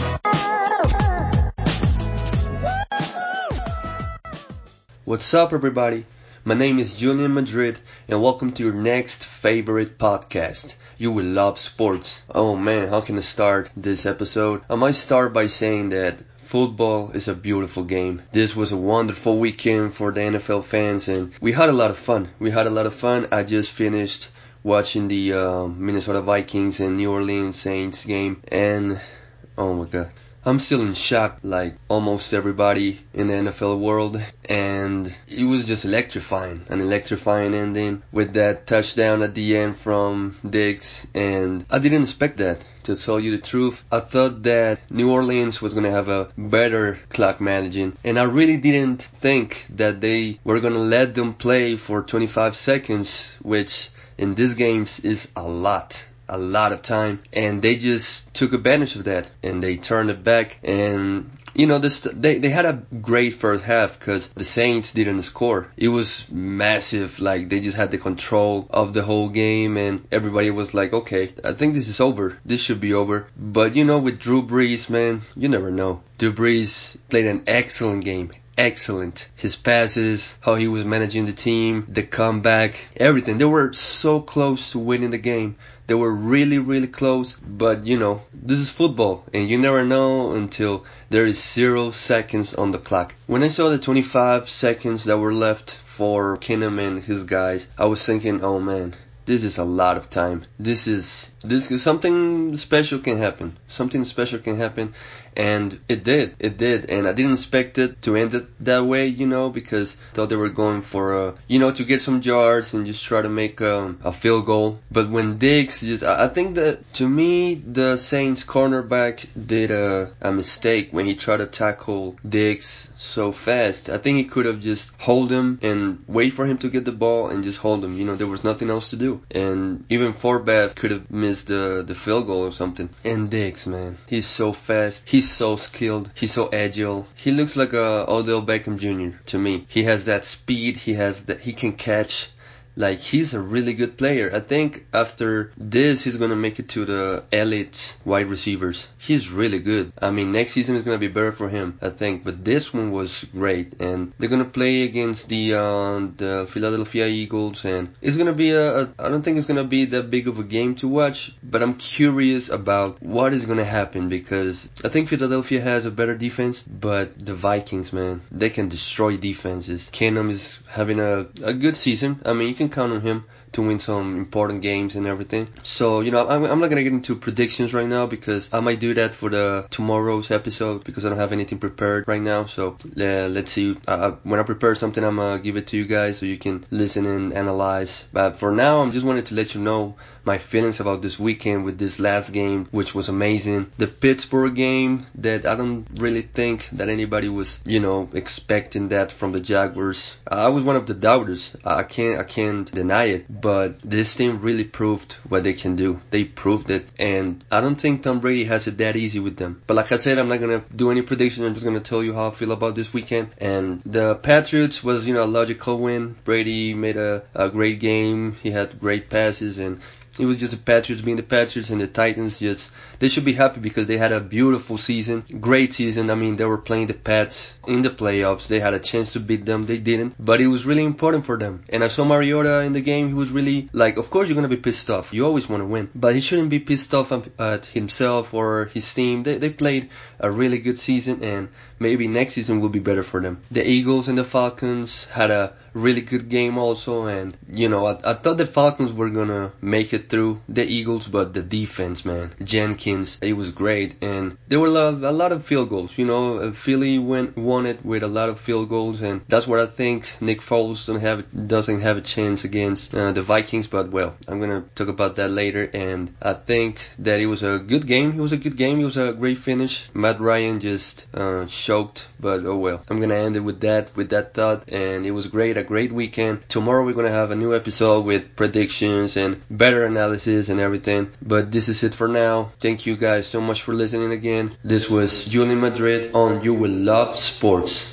com. What's up, everybody? My name is Julian Madrid, and welcome to your next favorite podcast. You will love sports. Oh man, how can I start this episode? I might start by saying that Football is a beautiful game. This was a wonderful weekend for the NFL fans, and we had a lot of fun. We had a lot of fun. I just finished watching the uh, Minnesota Vikings and New Orleans Saints game, and oh my god, I'm still in shock, like almost everybody in the NFL world, and it was just electrifying, an electrifying ending with that touchdown at the end from Diggs, and I didn't expect that. To tell you the truth, I thought that New Orleans was gonna have a better clock managing, and I really didn't think that they were gonna let them play for 25 seconds, which in these games is a lot a lot of time and they just took advantage of that and they turned it back and you know this they they had a great first half because the Saints didn't score. It was massive like they just had the control of the whole game and everybody was like okay I think this is over. This should be over. But you know with Drew Brees man you never know. Drew Brees played an excellent game excellent. His passes, how he was managing the team, the comeback, everything. They were so close to winning the game. They were really, really close, but you know, this is football, and you never know until there is zero seconds on the clock. When I saw the 25 seconds that were left for Keenum and his guys, I was thinking, oh man, this is a lot of time. This is this something special can happen. Something special can happen, and it did. It did, and I didn't expect it to end it that way, you know, because I thought they were going for a, you know, to get some yards and just try to make um, a field goal. But when Diggs just, I think that to me the Saints cornerback did a, a mistake when he tried to tackle Diggs so fast. I think he could have just hold him and wait for him to get the ball and just hold him. You know, there was nothing else to do, and even Forbath could have missed the the field goal or something. And Diggs, man, he's so fast. He's so skilled. He's so agile. He looks like a Odell Beckham Jr. to me. He has that speed. He has that. He can catch. Like he's a really good player. I think after this he's gonna make it to the elite wide receivers. He's really good. I mean next season is gonna be better for him, I think. But this one was great, and they're gonna play against the uh, the Philadelphia Eagles, and it's gonna be a, a. I don't think it's gonna be that big of a game to watch, but I'm curious about what is gonna happen because I think Philadelphia has a better defense, but the Vikings, man, they can destroy defenses. Keenum is having a a good season. I mean you can count on him to win some important games and everything. So, you know, I'm, I'm not going to get into predictions right now because I might do that for the tomorrow's episode because I don't have anything prepared right now. So, uh, let's see. Uh, when I prepare something, I'm going to give it to you guys so you can listen and analyze. But for now, I'm just wanted to let you know my feelings about this weekend with this last game, which was amazing. The Pittsburgh game that I don't really think that anybody was, you know, expecting that from the Jaguars. I was one of the doubters. I can't, I can't deny it but this team really proved what they can do. They proved it, and I don't think Tom Brady has it that easy with them. But like I said, I'm not gonna do any predictions. I'm just gonna tell you how I feel about this weekend. And the Patriots was, you know, a logical win. Brady made a, a great game. He had great passes, and it was just the Patriots being the Patriots and the Titans just they should be happy because they had a beautiful season, great season. I mean, they were playing the Pats in the playoffs. They had a chance to beat them. They didn't, but it was really important for them. And I saw Mariota in the game. He was really like, of course you're gonna be pissed off. You always want to win, but he shouldn't be pissed off at himself or his team. They they played a really good season, and maybe next season will be better for them. The Eagles and the Falcons had a really good game also, and you know I, I thought the Falcons were gonna make it through the Eagles, but the defense, man, Jenkins, it was great, and there were a lot, of, a lot of field goals. You know, uh, Philly went won it with a lot of field goals, and that's what I think Nick Foles don't have doesn't have a chance against uh, the Vikings. But well, I'm gonna talk about that later, and I think that it was a good game. It was a good game. It was a great finish. Matt Ryan just uh, choked, but oh well. I'm gonna end it with that with that thought, and it was great, a great weekend. Tomorrow we're gonna have a new episode with predictions and better analysis and everything. But this is it for now. Thank you guys so much for listening again. This was Julian Madrid on You Will Love Sports.